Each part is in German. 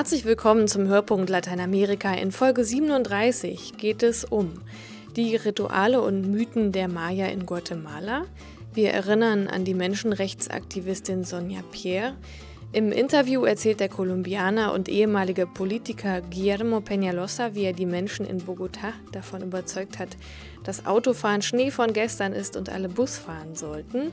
Herzlich willkommen zum Hörpunkt Lateinamerika. In Folge 37 geht es um die Rituale und Mythen der Maya in Guatemala. Wir erinnern an die Menschenrechtsaktivistin Sonja Pierre. Im Interview erzählt der Kolumbianer und ehemalige Politiker Guillermo Peñalosa, wie er die Menschen in Bogotá davon überzeugt hat, dass Autofahren Schnee von gestern ist und alle Bus fahren sollten.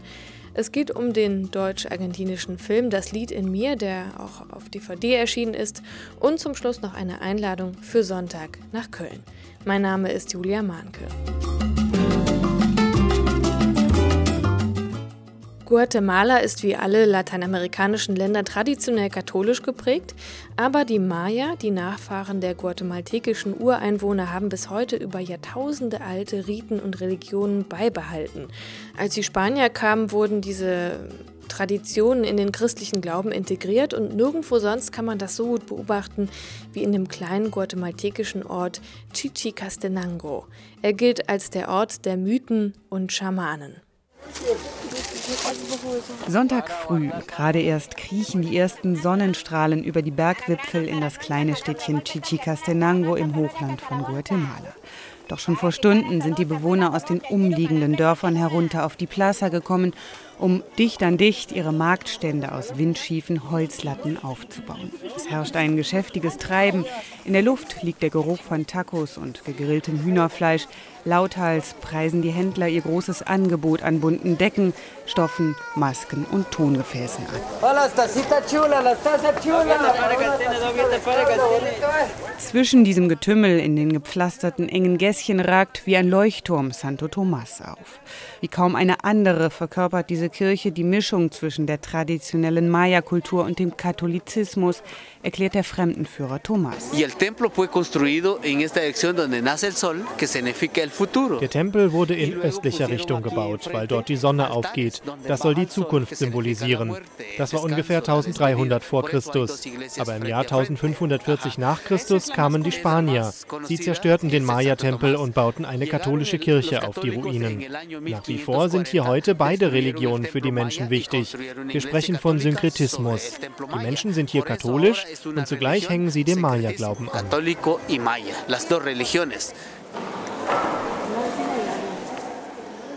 Es geht um den deutsch-argentinischen Film Das Lied in mir, der auch auf DVD erschienen ist. Und zum Schluss noch eine Einladung für Sonntag nach Köln. Mein Name ist Julia Mahnke. Guatemala ist wie alle lateinamerikanischen Länder traditionell katholisch geprägt, aber die Maya, die Nachfahren der guatemaltekischen Ureinwohner, haben bis heute über Jahrtausende alte Riten und Religionen beibehalten. Als die Spanier kamen, wurden diese Traditionen in den christlichen Glauben integriert und nirgendwo sonst kann man das so gut beobachten wie in dem kleinen guatemaltekischen Ort Chichicastenango. Er gilt als der Ort der Mythen und Schamanen. Sonntag früh, gerade erst kriechen die ersten Sonnenstrahlen über die Bergwipfel in das kleine Städtchen Chichicastenango im Hochland von Guatemala. Doch schon vor Stunden sind die Bewohner aus den umliegenden Dörfern herunter auf die Plaza gekommen um dicht an dicht ihre Marktstände aus windschiefen Holzlatten aufzubauen. Es herrscht ein geschäftiges Treiben. In der Luft liegt der Geruch von Tacos und gegrilltem Hühnerfleisch. Lauthals preisen die Händler ihr großes Angebot an bunten Decken, Stoffen, Masken und Tongefäßen an. Zwischen diesem Getümmel in den gepflasterten engen Gässchen ragt wie ein Leuchtturm Santo Tomas auf. Wie kaum eine andere verkörpert diese Kirche die Mischung zwischen der traditionellen Maya-Kultur und dem Katholizismus, erklärt der Fremdenführer Thomas. Der Tempel wurde in östlicher Richtung gebaut, weil dort die Sonne aufgeht. Das soll die Zukunft symbolisieren. Das war ungefähr 1300 vor Christus. Aber im Jahr 1540 nach Christus kamen die Spanier. Sie zerstörten den Maya-Tempel und bauten eine katholische Kirche auf die Ruinen. Nach wie vor sind hier heute beide Religionen für die Menschen wichtig. Wir sprechen von Synkretismus. Die Menschen sind hier katholisch und zugleich hängen sie dem Maya-Glauben an.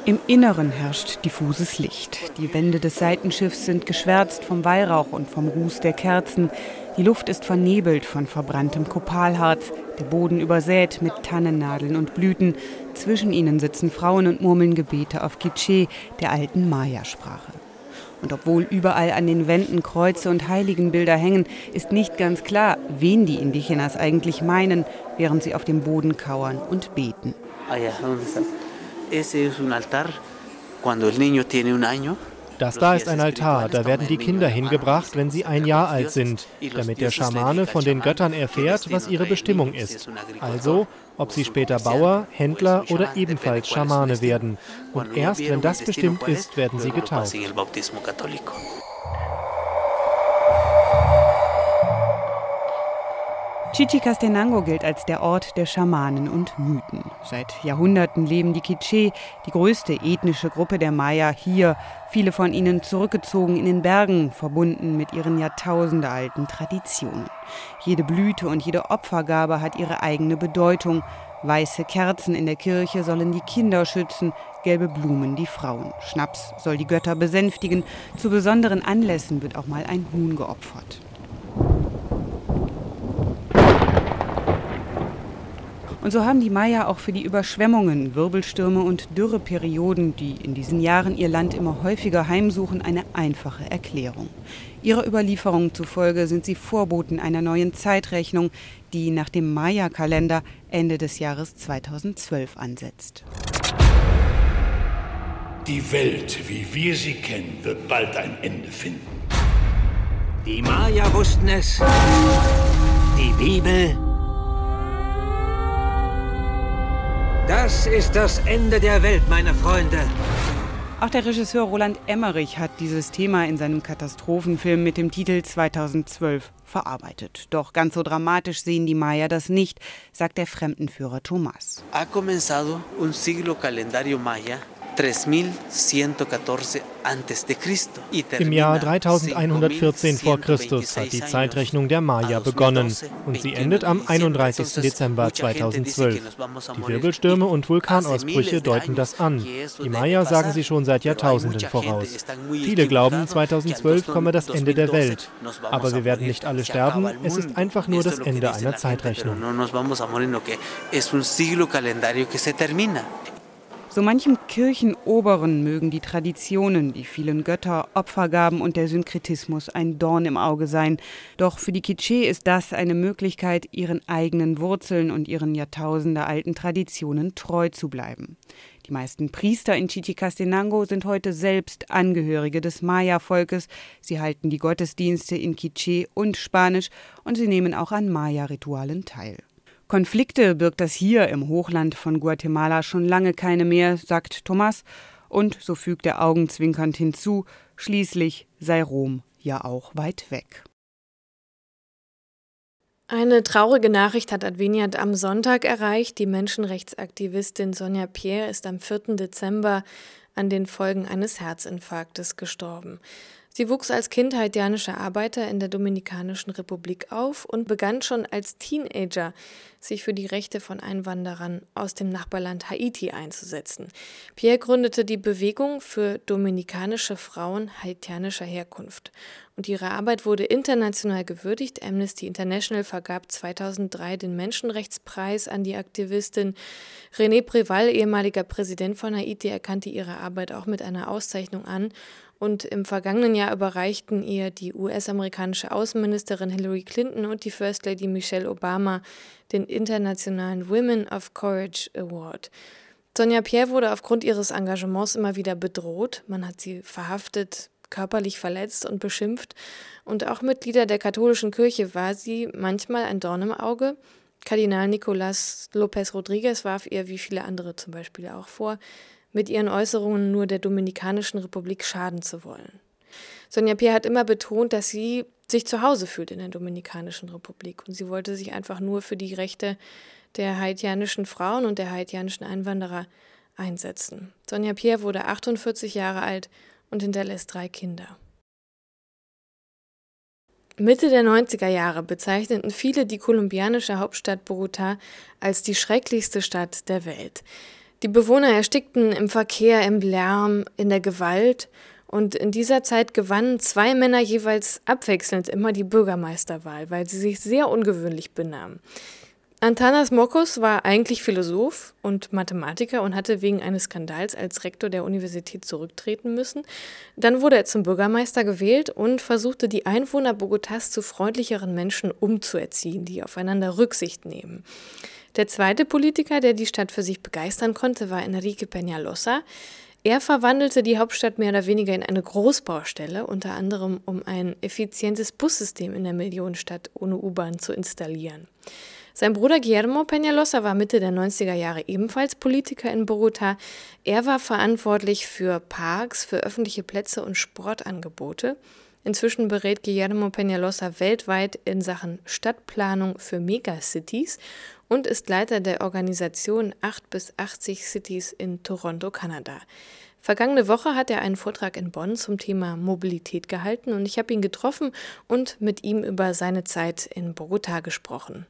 Im Inneren herrscht diffuses Licht. Die Wände des Seitenschiffs sind geschwärzt vom Weihrauch und vom Ruß der Kerzen. Die Luft ist vernebelt von verbranntem Kopalharz, der Boden übersät mit Tannennadeln und Blüten. Zwischen ihnen sitzen Frauen und murmeln Gebete auf Quiché, der alten Maya-Sprache. Und obwohl überall an den Wänden Kreuze und Heiligenbilder hängen, ist nicht ganz klar, wen die Indigenas eigentlich meinen, während sie auf dem Boden kauern und beten. Ah ja, ese es un altar cuando el niño tiene un año. Das da ist ein Altar, da werden die Kinder hingebracht, wenn sie ein Jahr alt sind, damit der Schamane von den Göttern erfährt, was ihre Bestimmung ist. Also, ob sie später Bauer, Händler oder ebenfalls Schamane werden. Und erst wenn das bestimmt ist, werden sie getauft. Chichicastenango gilt als der Ort der Schamanen und Mythen. Seit Jahrhunderten leben die Quiché, die größte ethnische Gruppe der Maya, hier, viele von ihnen zurückgezogen in den Bergen, verbunden mit ihren jahrtausendealten Traditionen. Jede Blüte und jede Opfergabe hat ihre eigene Bedeutung. Weiße Kerzen in der Kirche sollen die Kinder schützen, gelbe Blumen die Frauen. Schnaps soll die Götter besänftigen. Zu besonderen Anlässen wird auch mal ein Huhn geopfert. Und so haben die Maya auch für die Überschwemmungen, Wirbelstürme und Dürreperioden, die in diesen Jahren ihr Land immer häufiger heimsuchen, eine einfache Erklärung. Ihrer Überlieferung zufolge sind sie Vorboten einer neuen Zeitrechnung, die nach dem Maya-Kalender Ende des Jahres 2012 ansetzt. Die Welt, wie wir sie kennen, wird bald ein Ende finden. Die Maya wussten es. Die Bibel Das ist das Ende der Welt, meine Freunde. Auch der Regisseur Roland Emmerich hat dieses Thema in seinem Katastrophenfilm mit dem Titel 2012 verarbeitet. Doch ganz so dramatisch sehen die Maya das nicht, sagt der Fremdenführer Thomas. Ha comenzado un siglo calendario maya Im Jahr 3114 vor Christus hat die Zeitrechnung der Maya begonnen und sie endet am 31. Dezember 2012. Die Wirbelstürme und Vulkanausbrüche deuten das an. Die Maya sagen sie schon seit Jahrtausenden voraus. Viele glauben, 2012 komme das Ende der Welt. Aber wir werden nicht alle sterben, es ist einfach nur das Ende einer Zeitrechnung. So manchem Kirchenoberen mögen die Traditionen, die vielen Götter, Opfergaben und der Synkretismus ein Dorn im Auge sein. Doch für die Quiché ist das eine Möglichkeit, ihren eigenen Wurzeln und ihren jahrtausendealten Traditionen treu zu bleiben. Die meisten Priester in Chichicastenango sind heute selbst Angehörige des Maya-Volkes. Sie halten die Gottesdienste in Quiché und Spanisch und sie nehmen auch an Maya-Ritualen teil. Konflikte birgt das hier im Hochland von Guatemala schon lange keine mehr, sagt Thomas, und so fügt er augenzwinkernd hinzu, schließlich sei Rom ja auch weit weg. Eine traurige Nachricht hat Adveniat am Sonntag erreicht. Die Menschenrechtsaktivistin Sonja Pierre ist am 4. Dezember an den Folgen eines Herzinfarktes gestorben. Sie wuchs als Kind haitianischer Arbeiter in der Dominikanischen Republik auf und begann schon als Teenager, sich für die Rechte von Einwanderern aus dem Nachbarland Haiti einzusetzen. Pierre gründete die Bewegung für dominikanische Frauen haitianischer Herkunft. Und ihre Arbeit wurde international gewürdigt. Amnesty International vergab 2003 den Menschenrechtspreis an die Aktivistin. René Preval, ehemaliger Präsident von Haiti, erkannte ihre Arbeit auch mit einer Auszeichnung an und im vergangenen Jahr überreichten ihr die US-amerikanische Außenministerin Hillary Clinton und die First Lady Michelle Obama den internationalen Women of Courage Award. Sonja Pierre wurde aufgrund ihres Engagements immer wieder bedroht. Man hat sie verhaftet, körperlich verletzt und beschimpft. Und auch Mitglieder der katholischen Kirche war sie manchmal ein Dorn im Auge. Kardinal Nicolás López Rodríguez warf ihr, wie viele andere zum Beispiel auch vor, mit ihren Äußerungen nur der Dominikanischen Republik schaden zu wollen. Sonja Pierre hat immer betont, dass sie sich zu Hause fühlt in der Dominikanischen Republik und sie wollte sich einfach nur für die Rechte der haitianischen Frauen und der haitianischen Einwanderer einsetzen. Sonja Pierre wurde 48 Jahre alt und hinterlässt drei Kinder. Mitte der 90er Jahre bezeichneten viele die kolumbianische Hauptstadt Bogotá als die schrecklichste Stadt der Welt. Die Bewohner erstickten im Verkehr, im Lärm, in der Gewalt und in dieser Zeit gewannen zwei Männer jeweils abwechselnd immer die Bürgermeisterwahl, weil sie sich sehr ungewöhnlich benahmen. Antanas Mokos war eigentlich Philosoph und Mathematiker und hatte wegen eines Skandals als Rektor der Universität zurücktreten müssen. Dann wurde er zum Bürgermeister gewählt und versuchte, die Einwohner Bogotas zu freundlicheren Menschen umzuerziehen, die aufeinander Rücksicht nehmen. Der zweite Politiker, der die Stadt für sich begeistern konnte, war Enrique Peñalosa. Er verwandelte die Hauptstadt mehr oder weniger in eine Großbaustelle, unter anderem um ein effizientes Bussystem in der Millionenstadt ohne U-Bahn zu installieren. Sein Bruder Guillermo Peñalosa war Mitte der 90er Jahre ebenfalls Politiker in Bogota. Er war verantwortlich für Parks, für öffentliche Plätze und Sportangebote. Inzwischen berät Guillermo Peñalosa weltweit in Sachen Stadtplanung für Megacities und ist Leiter der Organisation 8 bis 80 Cities in Toronto, Kanada. Vergangene Woche hat er einen Vortrag in Bonn zum Thema Mobilität gehalten und ich habe ihn getroffen und mit ihm über seine Zeit in Bogota gesprochen.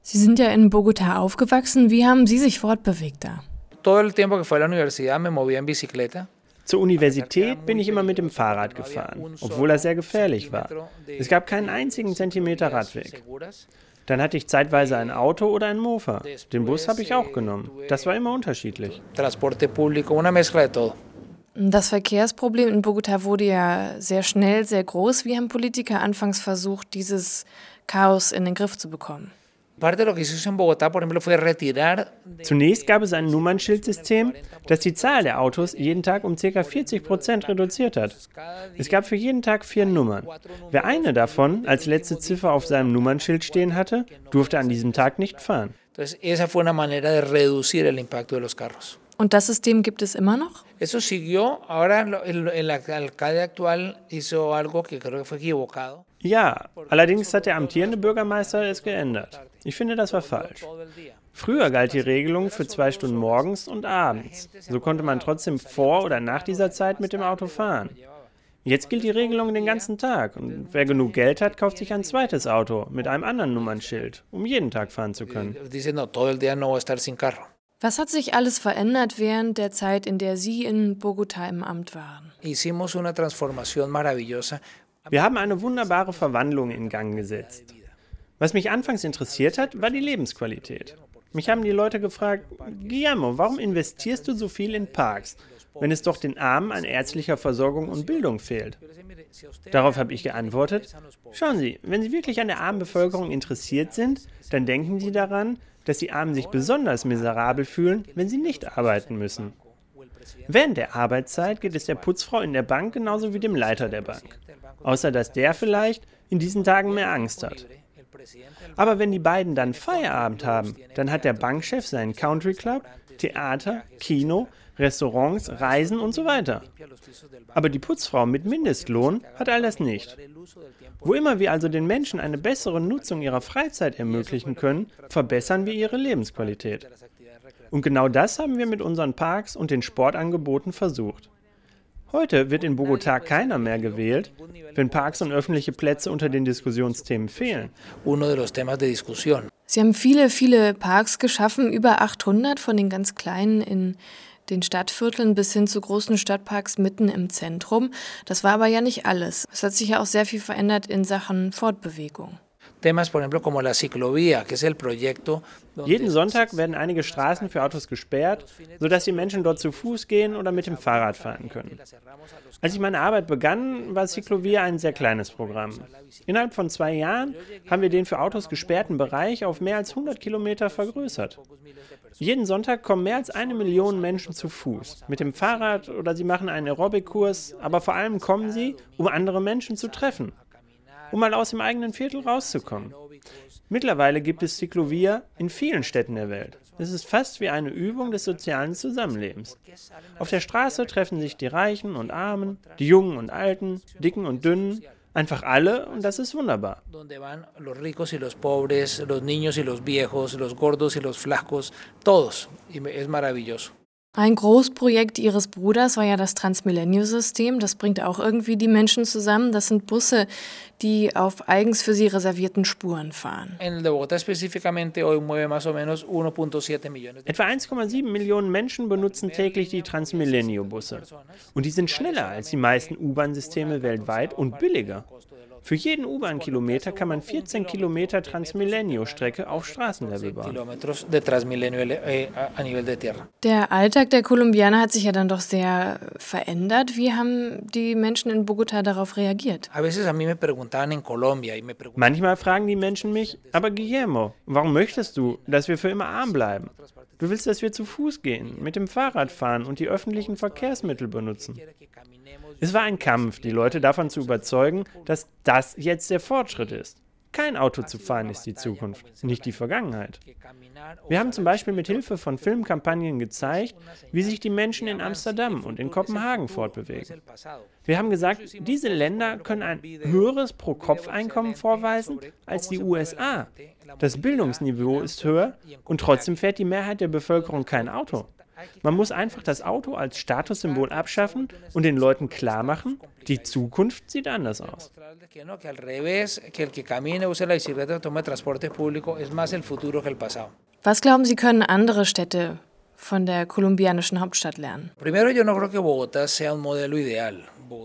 Sie sind ja in Bogota aufgewachsen. Wie haben Sie sich fortbewegt da? Zur Universität bin ich immer mit dem Fahrrad gefahren, obwohl er sehr gefährlich war. Es gab keinen einzigen Zentimeter Radweg. Dann hatte ich zeitweise ein Auto oder ein Mofa. Den Bus habe ich auch genommen. Das war immer unterschiedlich. Das Verkehrsproblem in Bogota wurde ja sehr schnell sehr groß. Wie haben Politiker anfangs versucht, dieses Chaos in den Griff zu bekommen? Zunächst gab es ein Nummernschildsystem, das die Zahl der Autos jeden Tag um ca. 40 Prozent reduziert hat. Es gab für jeden Tag vier Nummern. Wer eine davon als letzte Ziffer auf seinem Nummernschild stehen hatte, durfte an diesem Tag nicht fahren. Und das System gibt es immer noch? Eso siguió. Ahora el, el alcalde actual hizo algo que creo que fue equivocado. Ja, allerdings hat der amtierende Bürgermeister es geändert. Ich finde, das war falsch. Früher galt die Regelung für zwei Stunden morgens und abends. So konnte man trotzdem vor oder nach dieser Zeit mit dem Auto fahren. Jetzt gilt die Regelung den ganzen Tag und wer genug Geld hat, kauft sich ein zweites Auto mit einem anderen Nummernschild, um jeden Tag fahren zu können. Was hat sich alles verändert während der Zeit, in der Sie in Bogotá im Amt waren? Wir haben eine wunderbare Verwandlung in Gang gesetzt. Was mich anfangs interessiert hat, war die Lebensqualität. Mich haben die Leute gefragt, Guillermo, warum investierst du so viel in Parks, wenn es doch den Armen an ärztlicher Versorgung und Bildung fehlt? Darauf habe ich geantwortet, schauen Sie, wenn Sie wirklich an der armen Bevölkerung interessiert sind, dann denken Sie daran, dass die Armen sich besonders miserabel fühlen, wenn sie nicht arbeiten müssen. Während der Arbeitszeit geht es der Putzfrau in der Bank genauso wie dem Leiter der Bank, außer dass der vielleicht in diesen Tagen mehr Angst hat. Aber wenn die beiden dann Feierabend haben, dann hat der Bankchef seinen Country Club, Theater, Kino, Restaurants, Reisen und so weiter. Aber die Putzfrau mit Mindestlohn hat all das nicht. Wo immer wir also den Menschen eine bessere Nutzung ihrer Freizeit ermöglichen können, verbessern wir ihre Lebensqualität. Und genau das haben wir mit unseren Parks und den Sportangeboten versucht. Heute wird in Bogotá keiner mehr gewählt, wenn Parks und öffentliche Plätze unter den Diskussionsthemen fehlen. Sie haben viele, viele Parks geschaffen, über 800 von den ganz kleinen in den Stadtvierteln bis hin zu großen Stadtparks mitten im Zentrum. Das war aber ja nicht alles. Es hat sich ja auch sehr viel verändert in Sachen Fortbewegung. Jeden Sonntag werden einige Straßen für Autos gesperrt, sodass die Menschen dort zu Fuß gehen oder mit dem Fahrrad fahren können. Als ich meine Arbeit begann, war Ciclovia ein sehr kleines Programm. Innerhalb von zwei Jahren haben wir den für Autos gesperrten Bereich auf mehr als 100 Kilometer vergrößert. Jeden Sonntag kommen mehr als eine Million Menschen zu Fuß, mit dem Fahrrad oder sie machen einen Aerobic-Kurs, aber vor allem kommen sie, um andere Menschen zu treffen um mal aus dem eigenen Viertel rauszukommen. Mittlerweile gibt es Ciclovia in vielen Städten der Welt. Es ist fast wie eine Übung des sozialen Zusammenlebens. Auf der Straße treffen sich die Reichen und Armen, die Jungen und Alten, Dicken und Dünnen, einfach alle und das ist wunderbar. Ein Großprojekt Ihres Bruders war ja das Transmillennium-System. Das bringt auch irgendwie die Menschen zusammen. Das sind Busse, die auf eigens für sie reservierten Spuren fahren. Etwa 1,7 Millionen Menschen benutzen täglich die Transmillennium-Busse. Und die sind schneller als die meisten U-Bahn-Systeme weltweit und billiger. Für jeden U-Bahn-Kilometer kann man 14 Kilometer Transmilenio-Strecke auf Straßenlevel bauen. Eh, der Alltag der Kolumbianer hat sich ja dann doch sehr verändert. Wie haben die Menschen in Bogotá darauf reagiert? Manchmal fragen die Menschen mich, aber Guillermo, warum möchtest du, dass wir für immer arm bleiben? Du willst, dass wir zu Fuß gehen, mit dem Fahrrad fahren und die öffentlichen Verkehrsmittel benutzen. Es war ein Kampf, die Leute davon zu überzeugen, dass das jetzt der Fortschritt ist. Kein Auto zu fahren ist die Zukunft, nicht die Vergangenheit. Wir haben zum Beispiel mit Hilfe von Filmkampagnen gezeigt, wie sich die Menschen in Amsterdam und in Kopenhagen fortbewegen. Wir haben gesagt, diese Länder können ein höheres Pro-Kopf-Einkommen vorweisen als die USA. Das Bildungsniveau ist höher und trotzdem fährt die Mehrheit der Bevölkerung kein Auto. Man muss einfach das Auto als Statussymbol abschaffen und den Leuten klar machen, die Zukunft sieht anders aus. Was glauben Sie, können andere Städte von der kolumbianischen Hauptstadt lernen?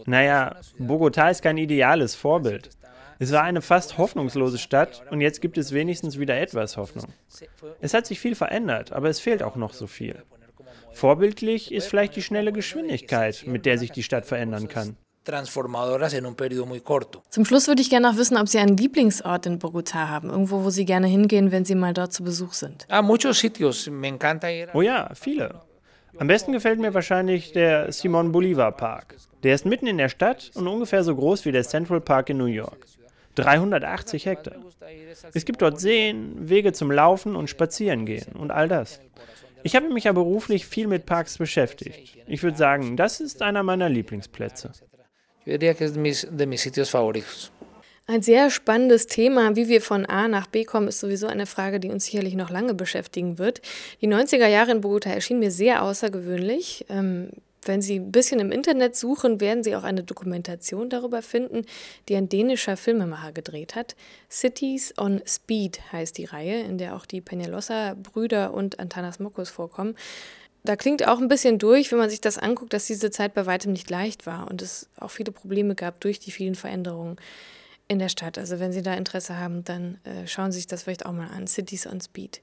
Naja, Bogotá ist kein ideales Vorbild. Es war eine fast hoffnungslose Stadt und jetzt gibt es wenigstens wieder etwas Hoffnung. Es hat sich viel verändert, aber es fehlt auch noch so viel. Vorbildlich ist vielleicht die schnelle Geschwindigkeit, mit der sich die Stadt verändern kann. Zum Schluss würde ich gerne noch wissen, ob Sie einen Lieblingsort in Bogotá haben, irgendwo, wo Sie gerne hingehen, wenn Sie mal dort zu Besuch sind. Ah, oh ja, viele. Am besten gefällt mir wahrscheinlich der Simon Bolivar Park. Der ist mitten in der Stadt und ungefähr so groß wie der Central Park in New York. 380 Hektar. Es gibt dort Seen, Wege zum Laufen und Spazierengehen und all das. Ich habe mich ja beruflich viel mit Parks beschäftigt. Ich würde sagen, das ist einer meiner Lieblingsplätze. Ein sehr spannendes Thema. Wie wir von A nach B kommen, ist sowieso eine Frage, die uns sicherlich noch lange beschäftigen wird. Die 90er Jahre in Bogota erschienen mir sehr außergewöhnlich. Wenn Sie ein bisschen im Internet suchen, werden Sie auch eine Dokumentation darüber finden, die ein dänischer Filmemacher gedreht hat. Cities on Speed heißt die Reihe, in der auch die Peñalosa-Brüder und Antanas Mokos vorkommen. Da klingt auch ein bisschen durch, wenn man sich das anguckt, dass diese Zeit bei weitem nicht leicht war und es auch viele Probleme gab durch die vielen Veränderungen in der Stadt. Also wenn Sie da Interesse haben, dann äh, schauen Sie sich das vielleicht auch mal an. Cities on Speed.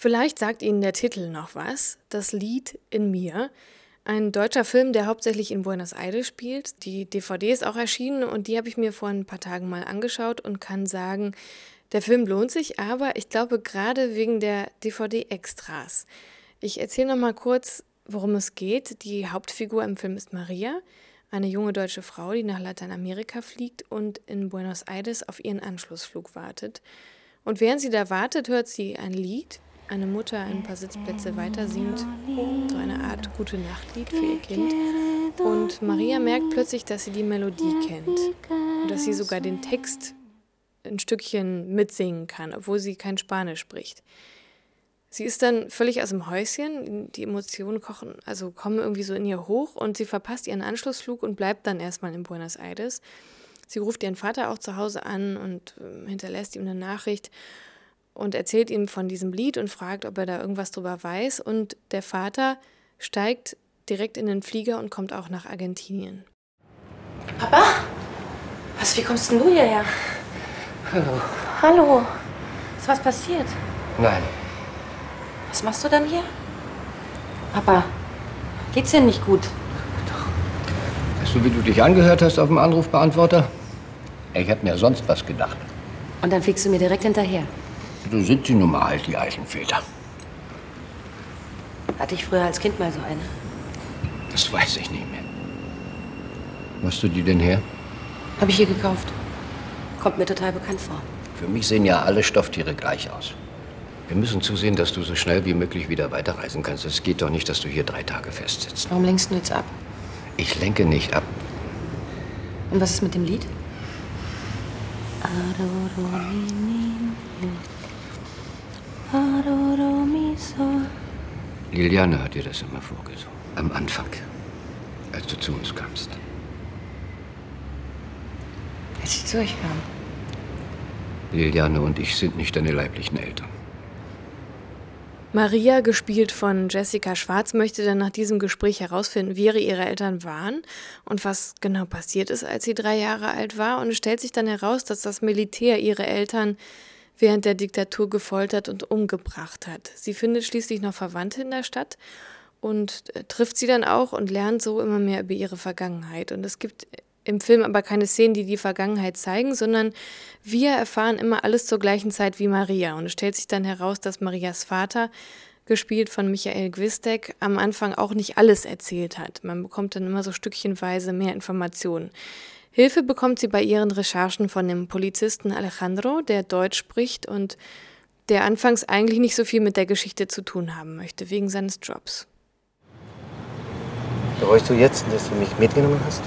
Vielleicht sagt Ihnen der Titel noch was. Das Lied in mir. Ein deutscher Film, der hauptsächlich in Buenos Aires spielt. Die DVD ist auch erschienen und die habe ich mir vor ein paar Tagen mal angeschaut und kann sagen, der Film lohnt sich, aber ich glaube gerade wegen der DVD-Extras. Ich erzähle noch mal kurz, worum es geht. Die Hauptfigur im Film ist Maria eine junge deutsche Frau, die nach Lateinamerika fliegt und in Buenos Aires auf ihren Anschlussflug wartet. Und während sie da wartet, hört sie ein Lied. Eine Mutter ein paar Sitzplätze weiter singt so eine Art gute Nachtlied für ihr Kind. Und Maria merkt plötzlich, dass sie die Melodie kennt und dass sie sogar den Text ein Stückchen mitsingen kann, obwohl sie kein Spanisch spricht. Sie ist dann völlig aus dem Häuschen, die Emotionen kochen, also kommen irgendwie so in ihr hoch und sie verpasst ihren Anschlussflug und bleibt dann erstmal in Buenos Aires. Sie ruft ihren Vater auch zu Hause an und ähm, hinterlässt ihm eine Nachricht und erzählt ihm von diesem Lied und fragt, ob er da irgendwas drüber weiß. Und der Vater steigt direkt in den Flieger und kommt auch nach Argentinien. Papa? Was, wie kommst denn du hierher? Hallo. Hallo. Ist was passiert? Nein. Was machst du dann hier? Papa, geht's dir nicht gut? Doch. Weißt du, wie du dich angehört hast auf dem Anrufbeantworter? Ich hätte mir sonst was gedacht. Und dann fliegst du mir direkt hinterher. So sind sie nun mal halt, die Eichenväter. Hatte ich früher als Kind mal so eine? Das weiß ich nicht mehr. Wo hast du die denn her? Hab ich hier gekauft. Kommt mir total bekannt vor. Für mich sehen ja alle Stofftiere gleich aus. Wir müssen zusehen, dass du so schnell wie möglich wieder weiterreisen kannst. Es geht doch nicht, dass du hier drei Tage festsitzt. Warum lenkst du jetzt ab? Ich lenke nicht ab. Und was ist mit dem Lied? Liliane hat dir das immer vorgesungen. Am Anfang, als du zu uns kamst. Als ich zu euch kam. Liliane und ich sind nicht deine leiblichen Eltern. Maria, gespielt von Jessica Schwarz, möchte dann nach diesem Gespräch herausfinden, wie ihre Eltern waren und was genau passiert ist, als sie drei Jahre alt war. Und es stellt sich dann heraus, dass das Militär ihre Eltern während der Diktatur gefoltert und umgebracht hat. Sie findet schließlich noch Verwandte in der Stadt und äh, trifft sie dann auch und lernt so immer mehr über ihre Vergangenheit. Und es gibt im Film aber keine Szenen, die die Vergangenheit zeigen, sondern wir erfahren immer alles zur gleichen Zeit wie Maria. Und es stellt sich dann heraus, dass Marias Vater, gespielt von Michael Gwistek, am Anfang auch nicht alles erzählt hat. Man bekommt dann immer so stückchenweise mehr Informationen. Hilfe bekommt sie bei ihren Recherchen von dem Polizisten Alejandro, der Deutsch spricht und der anfangs eigentlich nicht so viel mit der Geschichte zu tun haben möchte, wegen seines Jobs. Bereust du jetzt, dass du mich mitgenommen hast?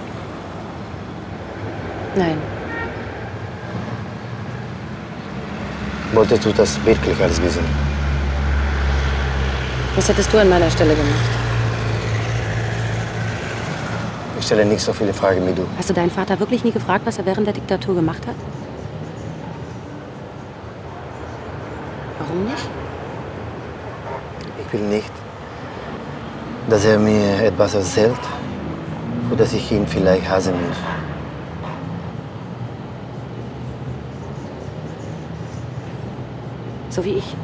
Nein. Wolltest du das wirklich alles wissen? Was hättest du an meiner Stelle gemacht? Ich stelle nicht so viele Fragen wie du. Hast du deinen Vater wirklich nie gefragt, was er während der Diktatur gemacht hat? Warum nicht? Ich will nicht, dass er mir etwas erzählt, oder dass ich ihn vielleicht hassen muss. So wie ich.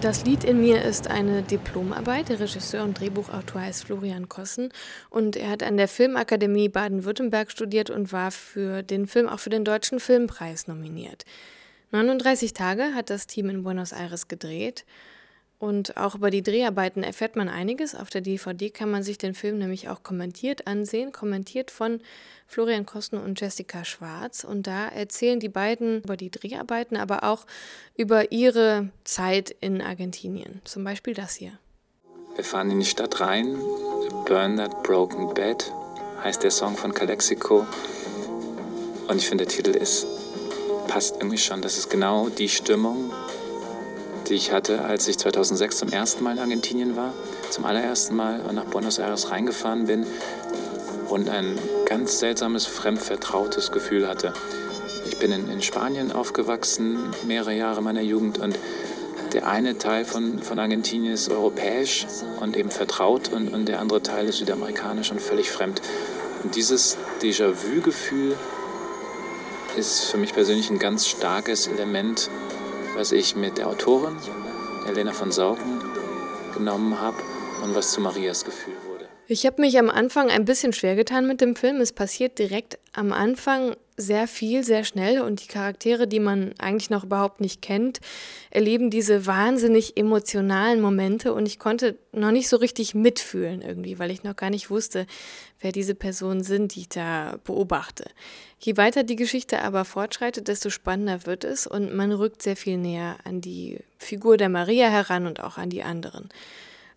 Das Lied in mir ist eine Diplomarbeit. Der Regisseur und Drehbuchautor heißt Florian Kossen und er hat an der Filmakademie Baden-Württemberg studiert und war für den Film auch für den Deutschen Filmpreis nominiert. 39 Tage hat das Team in Buenos Aires gedreht und auch über die Dreharbeiten erfährt man einiges. Auf der DVD kann man sich den Film nämlich auch kommentiert ansehen, kommentiert von Florian Kosten und Jessica Schwarz. Und da erzählen die beiden über die Dreharbeiten, aber auch über ihre Zeit in Argentinien. Zum Beispiel das hier. Wir fahren in die Stadt rein. Burn That Broken Bed heißt der Song von Calexico. Und ich finde, der Titel ist, passt irgendwie schon. Das ist genau die Stimmung, die ich hatte, als ich 2006 zum ersten Mal in Argentinien war. Zum allerersten Mal nach Buenos Aires reingefahren bin und ein ganz seltsames, fremdvertrautes Gefühl hatte. Ich bin in, in Spanien aufgewachsen, mehrere Jahre meiner Jugend und der eine Teil von, von Argentinien ist europäisch und eben vertraut und, und der andere Teil ist südamerikanisch und völlig fremd. Und dieses Déjà-vu-Gefühl ist für mich persönlich ein ganz starkes Element, was ich mit der Autorin, Elena von Sauken, genommen habe und was zu Marias Gefühl wurde. Ich habe mich am Anfang ein bisschen schwer getan mit dem Film. Es passiert direkt am Anfang sehr viel, sehr schnell und die Charaktere, die man eigentlich noch überhaupt nicht kennt, erleben diese wahnsinnig emotionalen Momente und ich konnte noch nicht so richtig mitfühlen irgendwie, weil ich noch gar nicht wusste, wer diese Personen sind, die ich da beobachte. Je weiter die Geschichte aber fortschreitet, desto spannender wird es und man rückt sehr viel näher an die Figur der Maria heran und auch an die anderen.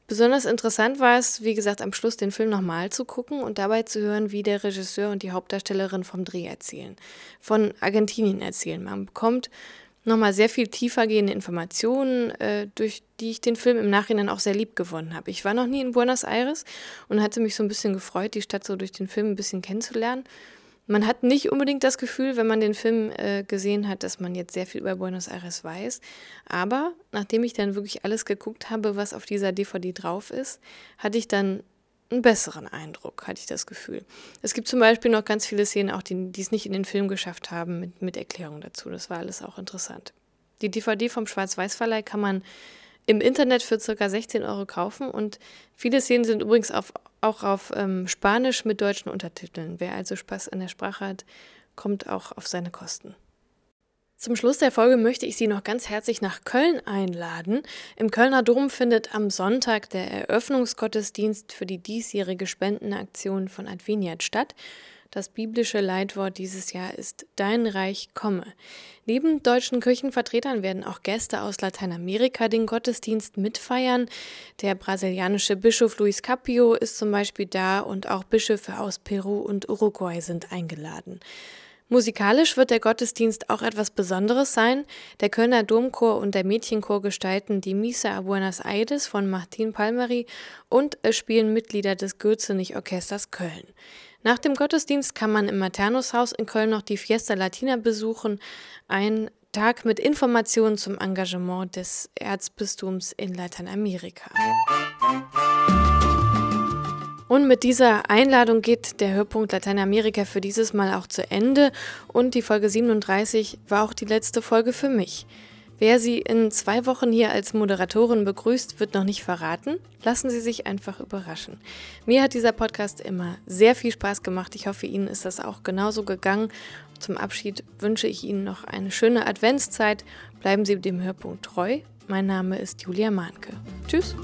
Besonders interessant war es, wie gesagt, am Schluss den Film nochmal zu gucken und dabei zu hören, wie der Regisseur und die Hauptdarstellerin vom Dreh erzählen, von Argentinien erzählen. Man bekommt nochmal sehr viel tiefer gehende Informationen, äh, durch die ich den Film im Nachhinein auch sehr lieb gewonnen habe. Ich war noch nie in Buenos Aires und hatte mich so ein bisschen gefreut, die Stadt so durch den Film ein bisschen kennenzulernen. Man hat nicht unbedingt das Gefühl, wenn man den Film äh, gesehen hat, dass man jetzt sehr viel über Buenos Aires weiß. Aber nachdem ich dann wirklich alles geguckt habe, was auf dieser DVD drauf ist, hatte ich dann einen besseren Eindruck, hatte ich das Gefühl. Es gibt zum Beispiel noch ganz viele Szenen, auch die, die es nicht in den Film geschafft haben, mit, mit Erklärungen dazu. Das war alles auch interessant. Die DVD vom Schwarz-Weiß-Verleih kann man im Internet für ca. 16 Euro kaufen und viele Szenen sind übrigens auf, auch auf ähm, Spanisch mit deutschen Untertiteln. Wer also Spaß an der Sprache hat, kommt auch auf seine Kosten. Zum Schluss der Folge möchte ich Sie noch ganz herzlich nach Köln einladen. Im Kölner Dom findet am Sonntag der Eröffnungsgottesdienst für die diesjährige Spendenaktion von Adveniat statt. Das biblische Leitwort dieses Jahr ist Dein Reich komme. Neben deutschen Kirchenvertretern werden auch Gäste aus Lateinamerika den Gottesdienst mitfeiern. Der brasilianische Bischof Luis Capio ist zum Beispiel da und auch Bischöfe aus Peru und Uruguay sind eingeladen. Musikalisch wird der Gottesdienst auch etwas Besonderes sein. Der Kölner Domchor und der Mädchenchor gestalten die Misa a Buenos Aires von Martin Palmeri und es spielen Mitglieder des Gürzenich-Orchesters Köln. Nach dem Gottesdienst kann man im Maternushaus in Köln noch die Fiesta Latina besuchen, ein Tag mit Informationen zum Engagement des Erzbistums in Lateinamerika. Und mit dieser Einladung geht der Hörpunkt Lateinamerika für dieses Mal auch zu Ende und die Folge 37 war auch die letzte Folge für mich. Wer Sie in zwei Wochen hier als Moderatorin begrüßt, wird noch nicht verraten. Lassen Sie sich einfach überraschen. Mir hat dieser Podcast immer sehr viel Spaß gemacht. Ich hoffe, Ihnen ist das auch genauso gegangen. Zum Abschied wünsche ich Ihnen noch eine schöne Adventszeit. Bleiben Sie dem Hörpunkt treu. Mein Name ist Julia Mahnke. Tschüss.